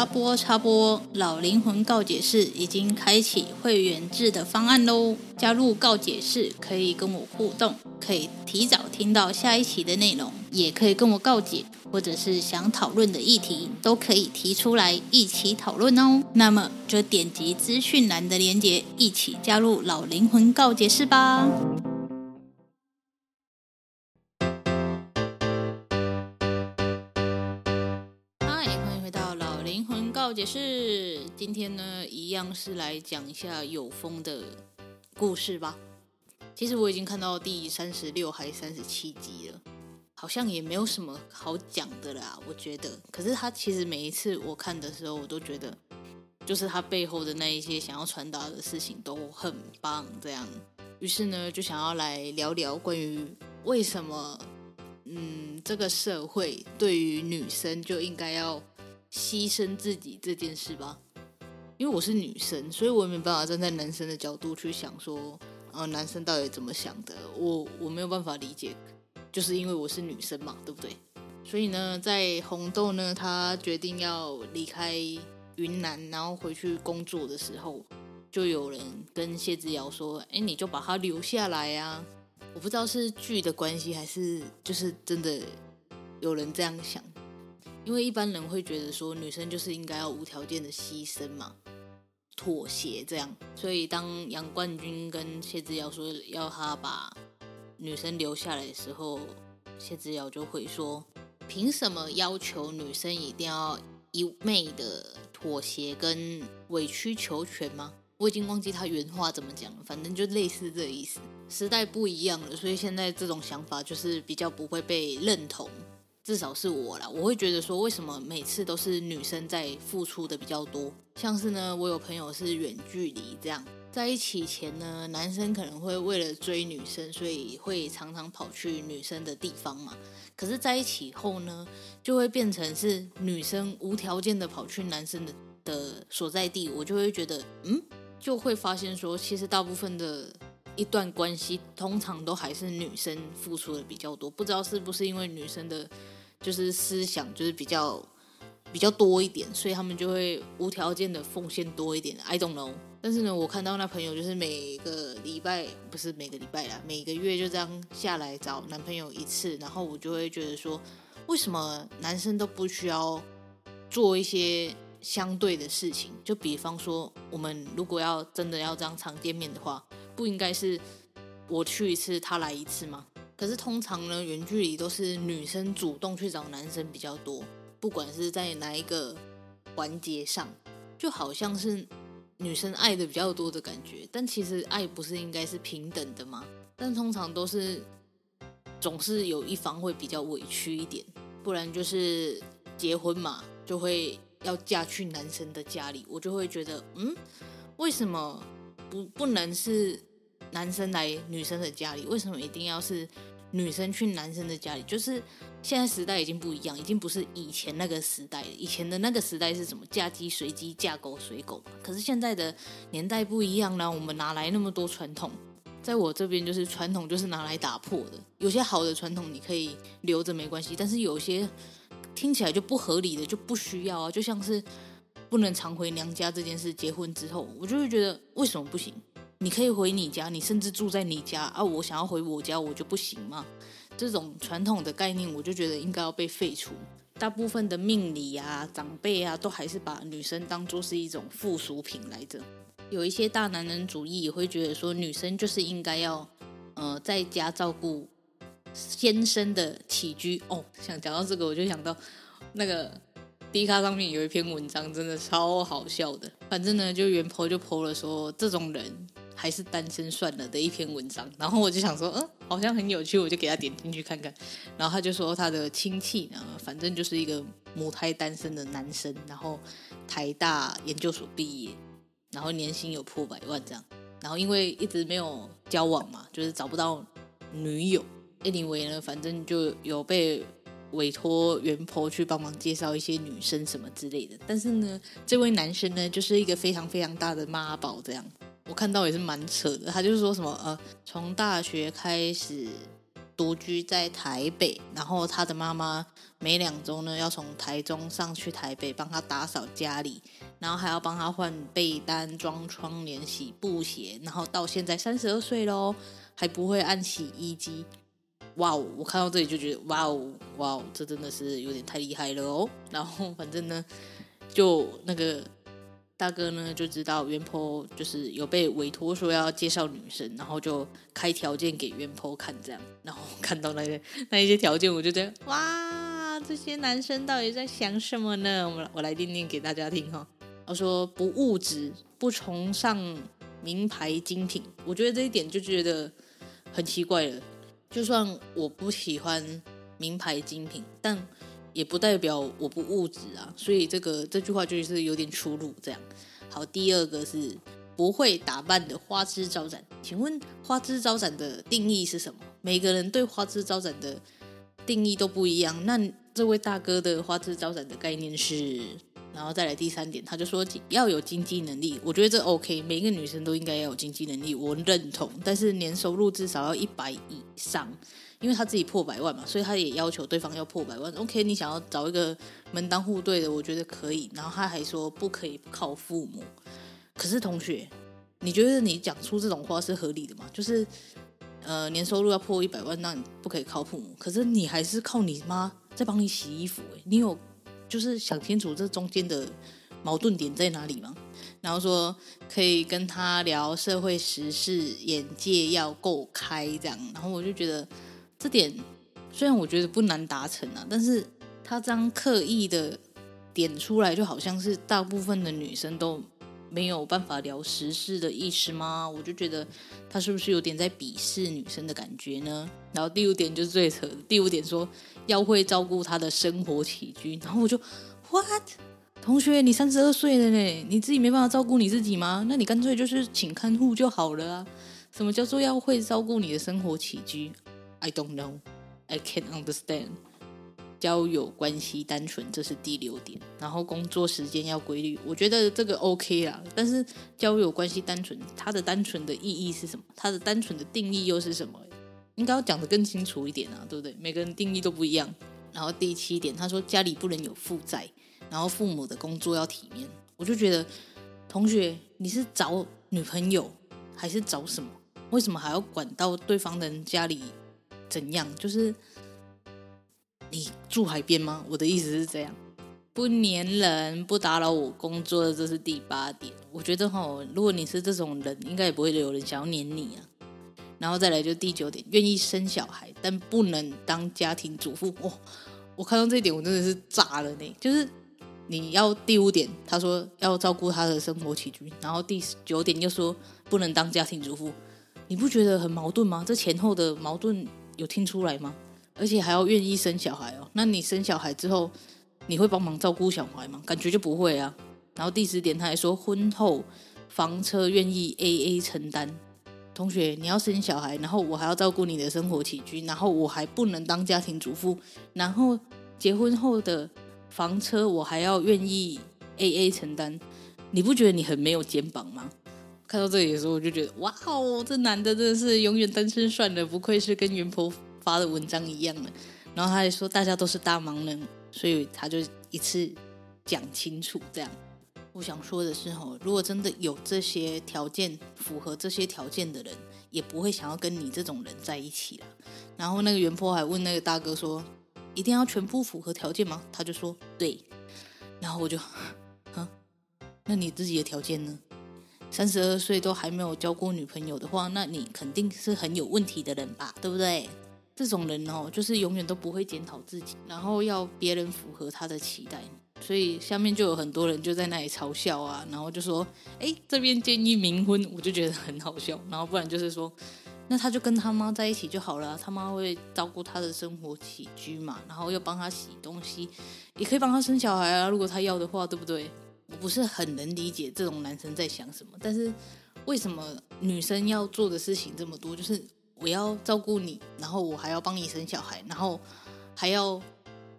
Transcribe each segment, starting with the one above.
插播插播，老灵魂告解室已经开启会员制的方案喽！加入告解室可以跟我互动，可以提早听到下一期的内容，也可以跟我告解，或者是想讨论的议题都可以提出来一起讨论哦。那么就点击资讯栏的链接，一起加入老灵魂告解室吧！告解释，今天呢，一样是来讲一下有风的故事吧。其实我已经看到第三十六还三十七集了，好像也没有什么好讲的啦，我觉得。可是他其实每一次我看的时候，我都觉得，就是他背后的那一些想要传达的事情都很棒，这样。于是呢，就想要来聊聊关于为什么，嗯，这个社会对于女生就应该要。牺牲自己这件事吧，因为我是女生，所以我也没办法站在男生的角度去想说，呃，男生到底怎么想的，我我没有办法理解，就是因为我是女生嘛，对不对？所以呢，在红豆呢，他决定要离开云南，然后回去工作的时候，就有人跟谢之遥说，哎，你就把他留下来呀。我不知道是剧的关系，还是就是真的有人这样想。因为一般人会觉得说，女生就是应该要无条件的牺牲嘛，妥协这样。所以当杨冠军跟谢之遥说要他把女生留下来的时候，谢之遥就会说：凭什么要求女生一定要一味的妥协跟委曲求全吗？我已经忘记他原话怎么讲了，反正就类似这个意思。时代不一样了，所以现在这种想法就是比较不会被认同。至少是我啦，我会觉得说，为什么每次都是女生在付出的比较多？像是呢，我有朋友是远距离这样，在一起前呢，男生可能会为了追女生，所以会常常跑去女生的地方嘛。可是在一起后呢，就会变成是女生无条件的跑去男生的的所在地，我就会觉得，嗯，就会发现说，其实大部分的一段关系，通常都还是女生付出的比较多。不知道是不是因为女生的。就是思想就是比较比较多一点，所以他们就会无条件的奉献多一点。I don't know。但是呢，我看到那朋友就是每个礼拜不是每个礼拜啦，每个月就这样下来找男朋友一次，然后我就会觉得说，为什么男生都不需要做一些相对的事情？就比方说，我们如果要真的要这样常见面的话，不应该是我去一次，他来一次吗？可是通常呢，远距离都是女生主动去找男生比较多，不管是在哪一个环节上，就好像是女生爱的比较多的感觉。但其实爱不是应该是平等的吗？但通常都是总是有一方会比较委屈一点，不然就是结婚嘛，就会要嫁去男生的家里，我就会觉得，嗯，为什么不不能是男生来女生的家里？为什么一定要是？女生去男生的家里，就是现在时代已经不一样，已经不是以前那个时代了。以前的那个时代是什么？嫁鸡随鸡，嫁狗随狗。可是现在的年代不一样了，我们哪来那么多传统？在我这边，就是传统就是拿来打破的。有些好的传统你可以留着没关系，但是有些听起来就不合理的就不需要啊。就像是不能常回娘家这件事，结婚之后我就会觉得为什么不行？你可以回你家，你甚至住在你家啊！我想要回我家，我就不行吗？这种传统的概念，我就觉得应该要被废除。大部分的命理啊、长辈啊，都还是把女生当作是一种附属品来着。有一些大男人主义也会觉得说，女生就是应该要，呃，在家照顾先生的起居哦。想讲到这个，我就想到那个 D 卡上面有一篇文章，真的超好笑的。反正呢，就原 po 就 po 了说，这种人还是单身算了的一篇文章。然后我就想说，嗯，好像很有趣，我就给他点进去看看。然后他就说，他的亲戚呢，反正就是一个母胎单身的男生，然后台大研究所毕业，然后年薪有破百万这样。然后因为一直没有交往嘛，就是找不到女友。Anyway 呢，反正就有被委托原婆去帮忙介绍一些女生什么之类的。但是呢，这位男生呢，就是一个非常非常大的妈宝，这样我看到也是蛮扯的。他就是说什么呃，从大学开始独居在台北，然后他的妈妈每两周呢要从台中上去台北帮他打扫家里。然后还要帮他换被单、装窗帘、洗布鞋，然后到现在三十二岁喽，还不会按洗衣机。哇哦！我看到这里就觉得哇哦哇哦，这真的是有点太厉害了哦。然后反正呢，就那个大哥呢就知道原 po 就是有被委托说要介绍女生，然后就开条件给原 po 看这样。然后看到那个那一些条件，我就觉得哇，这些男生到底在想什么呢？我我来念念给大家听哈。他说不物质，不崇尚名牌精品，我觉得这一点就觉得很奇怪了。就算我不喜欢名牌精品，但也不代表我不物质啊。所以这个这句话就是有点出入。这样好，第二个是不会打扮的花枝招展。请问花枝招展的定义是什么？每个人对花枝招展的定义都不一样。那这位大哥的花枝招展的概念是？然后再来第三点，他就说要有经济能力，我觉得这 OK，每一个女生都应该要有经济能力，我认同。但是年收入至少要一百以上，因为他自己破百万嘛，所以他也要求对方要破百万。OK，你想要找一个门当户对的，我觉得可以。然后他还说不可以靠父母。可是同学，你觉得你讲出这种话是合理的吗？就是呃，年收入要破一百万，那你不可以靠父母，可是你还是靠你妈在帮你洗衣服，欸，你有？就是想清楚这中间的矛盾点在哪里吗，然后说可以跟他聊社会时事，眼界要够开这样，然后我就觉得这点虽然我觉得不难达成啊，但是他这样刻意的点出来，就好像是大部分的女生都没有办法聊时事的意思吗？我就觉得他是不是有点在鄙视女生的感觉呢？然后第五点就是最扯的，第五点说。要会照顾他的生活起居，然后我就，what？同学，你三十二岁了呢，你自己没办法照顾你自己吗？那你干脆就是请看护就好了啊！什么叫做要会照顾你的生活起居？I don't know, I can't understand。交友关系单纯，这是第六点。然后工作时间要规律，我觉得这个 OK 啦。但是交友关系单纯，它的单纯的意义是什么？它的单纯的定义又是什么？应该要讲得更清楚一点啊，对不对？每个人定义都不一样。然后第七点，他说家里不能有负债，然后父母的工作要体面。我就觉得，同学，你是找女朋友还是找什么？为什么还要管到对方人家里怎样？就是你住海边吗？我的意思是这样，不粘人，不打扰我工作的，这是第八点。我觉得哈，如果你是这种人，应该也不会有人想要黏你啊。然后再来就第九点，愿意生小孩，但不能当家庭主妇。哦，我看到这一点，我真的是炸了呢。就是你要第五点，他说要照顾他的生活起居，然后第九点又说不能当家庭主妇，你不觉得很矛盾吗？这前后的矛盾有听出来吗？而且还要愿意生小孩哦。那你生小孩之后，你会帮忙照顾小孩吗？感觉就不会啊。然后第十点，他还说婚后房车愿意 AA 承担。同学，你要生小孩，然后我还要照顾你的生活起居，然后我还不能当家庭主妇，然后结婚后的房车我还要愿意 AA 承担，你不觉得你很没有肩膀吗？看到这里的时候，我就觉得哇哦，这男的真的是永远单身算了，不愧是跟原 po 发的文章一样的。然后他还说大家都是大忙人，所以他就一次讲清楚这样。我想说的是，吼，如果真的有这些条件，符合这些条件的人，也不会想要跟你这种人在一起了。然后那个原坡还问那个大哥说：“一定要全部符合条件吗？”他就说：“对。”然后我就，哼，那你自己的条件呢？三十二岁都还没有交过女朋友的话，那你肯定是很有问题的人吧，对不对？这种人哦，就是永远都不会检讨自己，然后要别人符合他的期待，所以下面就有很多人就在那里嘲笑啊，然后就说：“哎，这边建议冥婚。”我就觉得很好笑。然后不然就是说，那他就跟他妈在一起就好了，他妈会照顾他的生活起居嘛，然后又帮他洗东西，也可以帮他生小孩啊，如果他要的话，对不对？我不是很能理解这种男生在想什么，但是为什么女生要做的事情这么多？就是。我要照顾你，然后我还要帮你生小孩，然后还要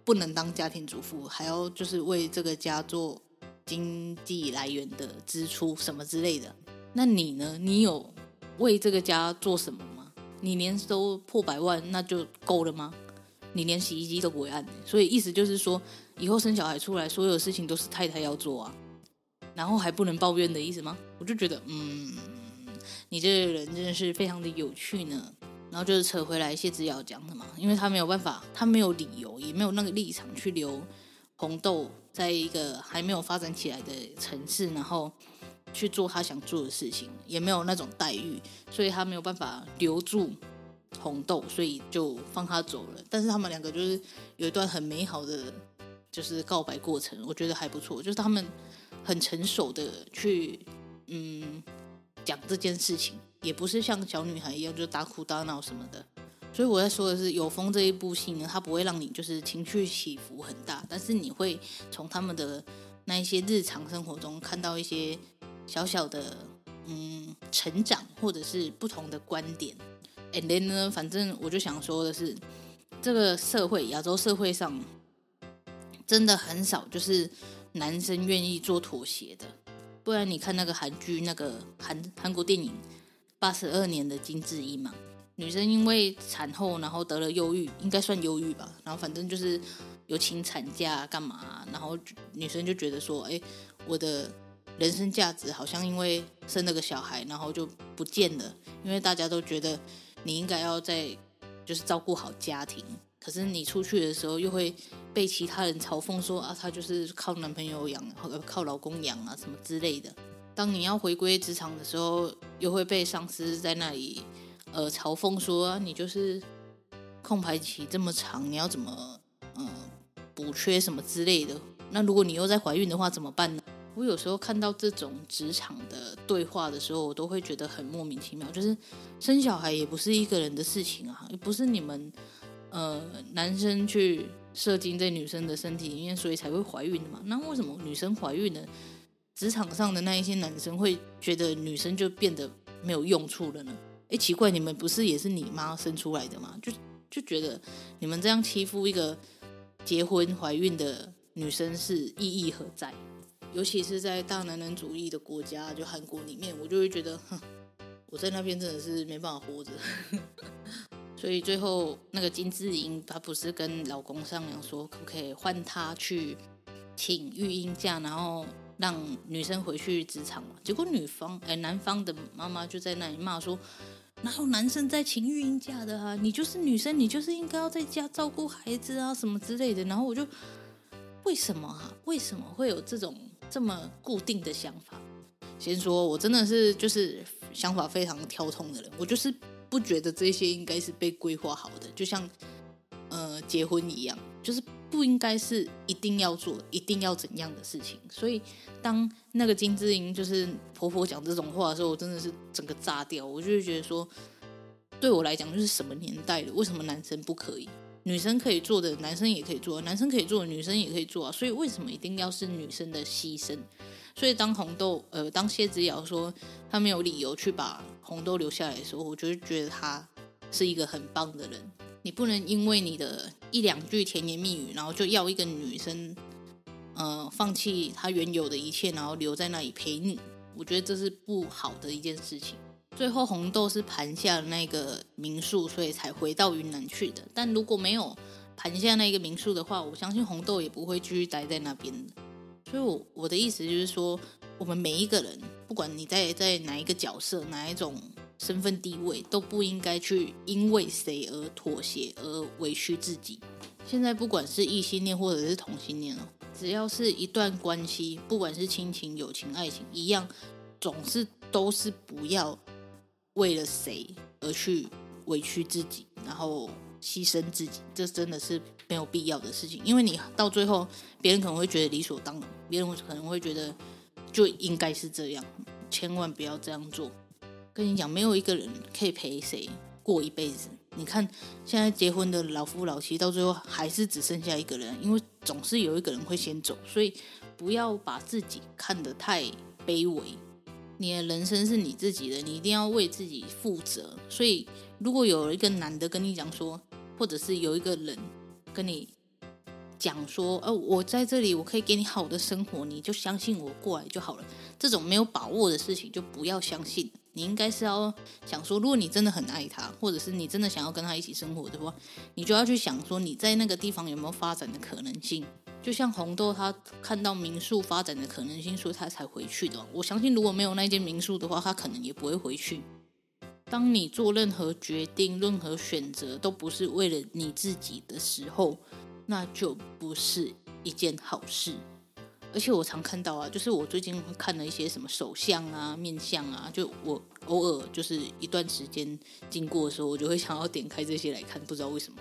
不能当家庭主妇，还要就是为这个家做经济来源的支出什么之类的。那你呢？你有为这个家做什么吗？你年收破百万，那就够了吗？你连洗衣机都不会按，所以意思就是说，以后生小孩出来，所有事情都是太太要做啊，然后还不能抱怨的意思吗？我就觉得，嗯。你这个人真的是非常的有趣呢，然后就是扯回来谢之遥讲的嘛，因为他没有办法，他没有理由，也没有那个立场去留红豆在一个还没有发展起来的城市，然后去做他想做的事情，也没有那种待遇，所以他没有办法留住红豆，所以就放他走了。但是他们两个就是有一段很美好的就是告白过程，我觉得还不错，就是他们很成熟的去嗯。讲这件事情也不是像小女孩一样就大哭大闹什么的，所以我在说的是有风这一部戏呢，它不会让你就是情绪起伏很大，但是你会从他们的那一些日常生活中看到一些小小的嗯成长或者是不同的观点。And then 呢，反正我就想说的是，这个社会亚洲社会上真的很少就是男生愿意做妥协的。不然你看那个韩剧，那个韩韩国电影《八十二年的金智英》嘛，女生因为产后然后得了忧郁，应该算忧郁吧，然后反正就是有请产假干嘛，然后女生就觉得说，哎，我的人生价值好像因为生了个小孩，然后就不见了，因为大家都觉得你应该要在就是照顾好家庭。可是你出去的时候，又会被其他人嘲讽说啊，她就是靠男朋友养，靠老公养啊，什么之类的。当你要回归职场的时候，又会被上司在那里呃嘲讽说啊，你就是空白期这么长，你要怎么嗯补缺什么之类的。那如果你又在怀孕的话，怎么办呢？我有时候看到这种职场的对话的时候，我都会觉得很莫名其妙。就是生小孩也不是一个人的事情啊，也不是你们。呃，男生去射精在女生的身体里面，所以才会怀孕的嘛。那为什么女生怀孕呢，职场上的那一些男生会觉得女生就变得没有用处了呢？哎，奇怪，你们不是也是你妈生出来的吗？就就觉得你们这样欺负一个结婚怀孕的女生是意义何在？尤其是在大男人主义的国家，就韩国里面，我就会觉得，哼，我在那边真的是没办法活着。所以最后那个金智英，她不是跟老公商量说，可不可以换她去请育婴假，然后让女生回去职场嘛？结果女方哎，男方的妈妈就在那里骂说，哪有男生在请育婴假的啊？你就是女生，你就是应该要在家照顾孩子啊，什么之类的。然后我就为什么啊？为什么会有这种这么固定的想法？先说我真的是就是想法非常跳通的人，我就是。不觉得这些应该是被规划好的，就像呃结婚一样，就是不应该是一定要做、一定要怎样的事情。所以当那个金智英就是婆婆讲这种话的时候，我真的是整个炸掉。我就会觉得说，对我来讲就是什么年代了？为什么男生不可以？女生可以做的，男生也可以做；男生可以做的，女生也可以做啊。所以为什么一定要是女生的牺牲？所以当红豆呃，当谢之遥说他没有理由去把红豆留下来的时候，我就觉得他是一个很棒的人。你不能因为你的一两句甜言蜜语，然后就要一个女生呃放弃她原有的一切，然后留在那里陪你。我觉得这是不好的一件事情。最后红豆是盘下那个民宿，所以才回到云南去的。但如果没有盘下那个民宿的话，我相信红豆也不会继续待在那边。所以我，我的意思就是说，我们每一个人，不管你在在哪一个角色、哪一种身份地位，都不应该去因为谁而妥协而委屈自己。现在，不管是异性恋或者是同性恋哦，只要是一段关系，不管是亲情、友情、爱情，一样总是都是不要为了谁而去委屈自己，然后牺牲自己，这真的是没有必要的事情。因为你到最后，别人可能会觉得理所当然，别人可能会觉得就应该是这样，千万不要这样做。跟你讲，没有一个人可以陪谁过一辈子。你看，现在结婚的老夫老妻，到最后还是只剩下一个人，因为总是有一个人会先走，所以不要把自己看得太卑微。你的人生是你自己的，你一定要为自己负责。所以，如果有一个男的跟你讲说，或者是有一个人跟你讲说，哦，我在这里，我可以给你好的生活，你就相信我过来就好了。这种没有把握的事情，就不要相信。你应该是要想说，如果你真的很爱他，或者是你真的想要跟他一起生活的话，你就要去想说，你在那个地方有没有发展的可能性。就像红豆他看到民宿发展的可能性，所以他才回去的。我相信如果没有那间民宿的话，他可能也不会回去。当你做任何决定、任何选择都不是为了你自己的时候，那就不是一件好事。而且我常看到啊，就是我最近看了一些什么手相啊、面相啊，就我偶尔就是一段时间经过的时候，我就会想要点开这些来看，不知道为什么。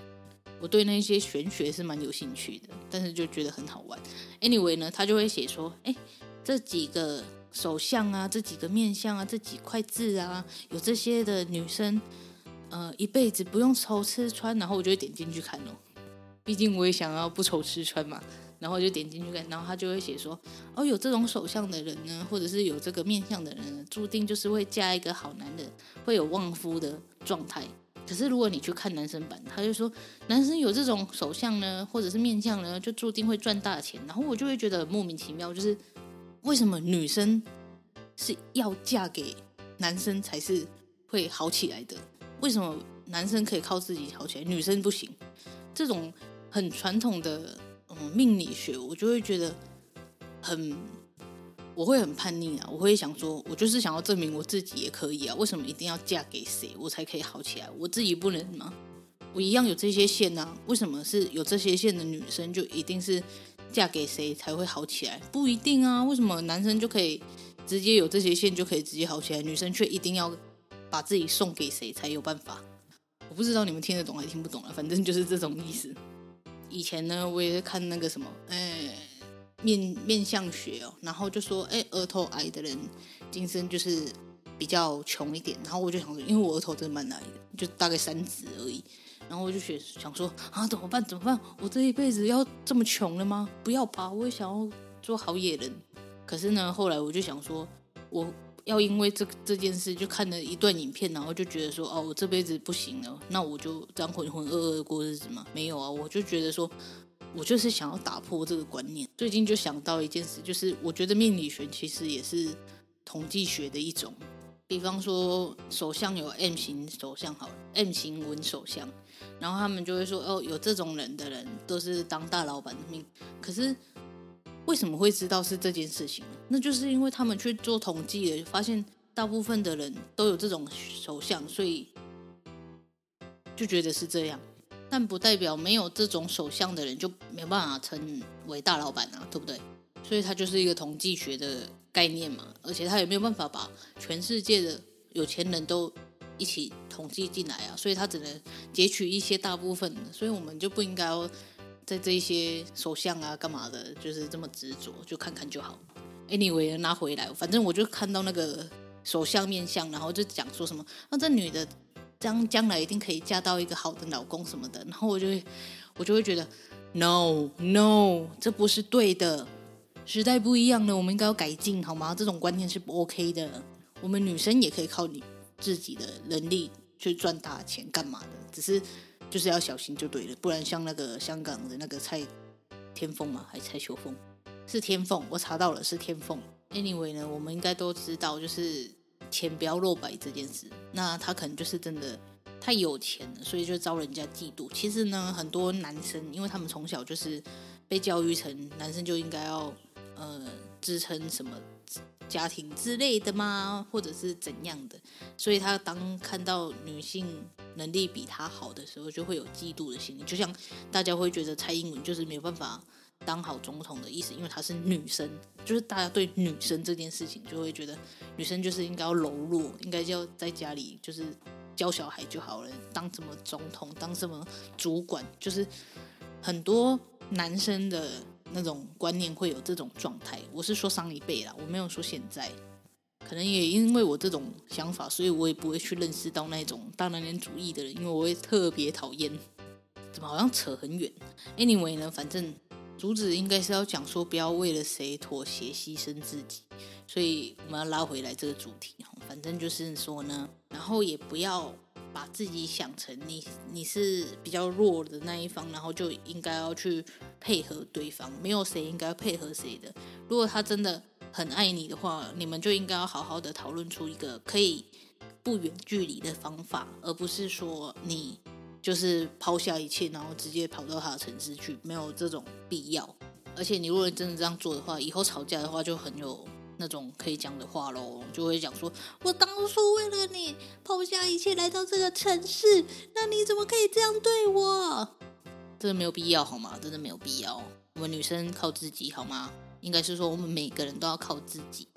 我对那些玄学是蛮有兴趣的，但是就觉得很好玩。Anyway 呢，他就会写说，哎，这几个手相啊，这几个面相啊，这几块字啊，有这些的女生，呃，一辈子不用愁吃穿，然后我就会点进去看哦。毕竟我也想要不愁吃穿嘛。然后我就点进去看，然后他就会写说：“哦，有这种手相的人呢，或者是有这个面相的人呢，注定就是会嫁一个好男人，会有旺夫的状态。可是如果你去看男生版，他就说男生有这种手相呢，或者是面相呢，就注定会赚大钱。然后我就会觉得很莫名其妙，就是为什么女生是要嫁给男生才是会好起来的？为什么男生可以靠自己好起来，女生不行？这种很传统的。”嗯，命理学我就会觉得很，我会很叛逆啊！我会想说，我就是想要证明我自己也可以啊！为什么一定要嫁给谁我才可以好起来？我自己不能吗？我一样有这些线啊！为什么是有这些线的女生就一定是嫁给谁才会好起来？不一定啊！为什么男生就可以直接有这些线就可以直接好起来，女生却一定要把自己送给谁才有办法？我不知道你们听得懂还听不懂啊，反正就是这种意思。以前呢，我也是看那个什么，哎，面面相学哦，然后就说，哎，额头矮的人今生就是比较穷一点。然后我就想说，因为我额头真的蛮矮的，就大概三指而已。然后我就学想说，啊，怎么办？怎么办？我这一辈子要这么穷了吗？不要吧，我也想要做好野人。可是呢，后来我就想说，我。要因为这这件事就看了一段影片，然后就觉得说，哦，我这辈子不行了，那我就这样浑浑噩噩过日子嘛？没有啊，我就觉得说，我就是想要打破这个观念。最近就想到一件事，就是我觉得命理学其实也是统计学的一种。比方说，手相有 M 型手相，好了，M 型纹手相，然后他们就会说，哦，有这种人的人都是当大老板的命。可是。为什么会知道是这件事情？那就是因为他们去做统计了，发现大部分的人都有这种手相，所以就觉得是这样。但不代表没有这种手相的人就没办法称为大老板啊，对不对？所以它就是一个统计学的概念嘛，而且他也没有办法把全世界的有钱人都一起统计进来啊，所以他只能截取一些大部分，所以我们就不应该。在这一些首相啊，干嘛的，就是这么执着，就看看就好。Anyway，拿回来，反正我就看到那个首相面相，然后就讲说什么，那这女的将将来一定可以嫁到一个好的老公什么的，然后我就会我就会觉得，no no，这不是对的，时代不一样了，我们应该要改进好吗？这种观念是不 OK 的，我们女生也可以靠你自己的能力去赚大钱，干嘛的？只是。就是要小心就对了，不然像那个香港的那个蔡天凤嘛，还是蔡秋凤？是天凤，我查到了是天凤。Anyway 呢，我们应该都知道，就是钱不要露白这件事。那他可能就是真的太有钱了，所以就招人家嫉妒。其实呢，很多男生，因为他们从小就是被教育成男生就应该要呃支撑什么。家庭之类的吗？或者是怎样的？所以他当看到女性能力比他好的时候，就会有嫉妒的心理。就像大家会觉得蔡英文就是没有办法当好总统的意思，因为她是女生，就是大家对女生这件事情就会觉得女生就是应该要柔弱，应该就要在家里就是教小孩就好了，当什么总统，当什么主管，就是很多男生的那种观念会有这种状态。我是说上一辈啦，我没有说现在。可能也因为我这种想法，所以我也不会去认识到那种大男人主义的人，因为我会特别讨厌。怎么好像扯很远？Anyway 呢，反正主旨应该是要讲说不要为了谁妥协牺牲自己，所以我们要拉回来这个主题。反正就是说呢，然后也不要把自己想成你你是比较弱的那一方，然后就应该要去配合对方。没有谁应该配合谁的。如果他真的。很爱你的话，你们就应该要好好的讨论出一个可以不远距离的方法，而不是说你就是抛下一切，然后直接跑到他的城市去，没有这种必要。而且你如果真的这样做的话，以后吵架的话就很有那种可以讲的话喽，就会讲说：“我当初为了你抛下一切来到这个城市，那你怎么可以这样对我？”真的没有必要好吗？真的没有必要。我们女生靠自己好吗？应该是说，我们每个人都要靠自己。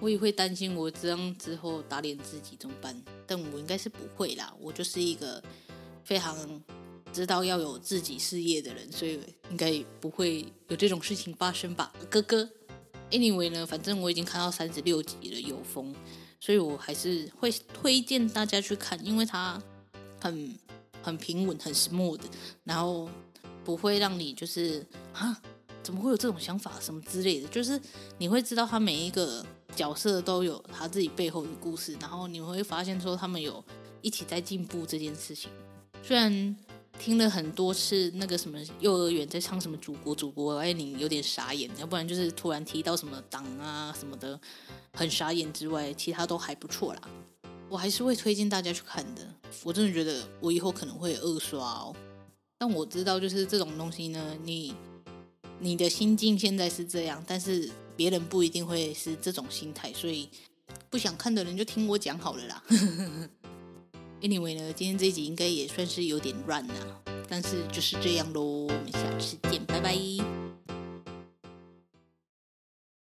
我也会担心，我这样之后打脸自己怎么办？但我应该是不会啦。我就是一个非常知道要有自己事业的人，所以应该不会有这种事情发生吧，哥哥。Anyway 呢，反正我已经看到三十六集了，有风，所以我还是会推荐大家去看，因为它很很平稳，很 smooth，然后不会让你就是啊。怎么会有这种想法？什么之类的，就是你会知道他每一个角色都有他自己背后的故事，然后你会发现说他们有一起在进步这件事情。虽然听了很多次那个什么幼儿园在唱什么祖国祖国爱你有点傻眼，要不然就是突然提到什么党啊什么的很傻眼之外，其他都还不错啦。我还是会推荐大家去看的。我真的觉得我以后可能会二刷哦，但我知道就是这种东西呢，你。你的心境现在是这样，但是别人不一定会是这种心态，所以不想看的人就听我讲好了啦。Anyway 呢，今天这一集应该也算是有点乱啦，但是就是这样喽。我们下次见，拜拜。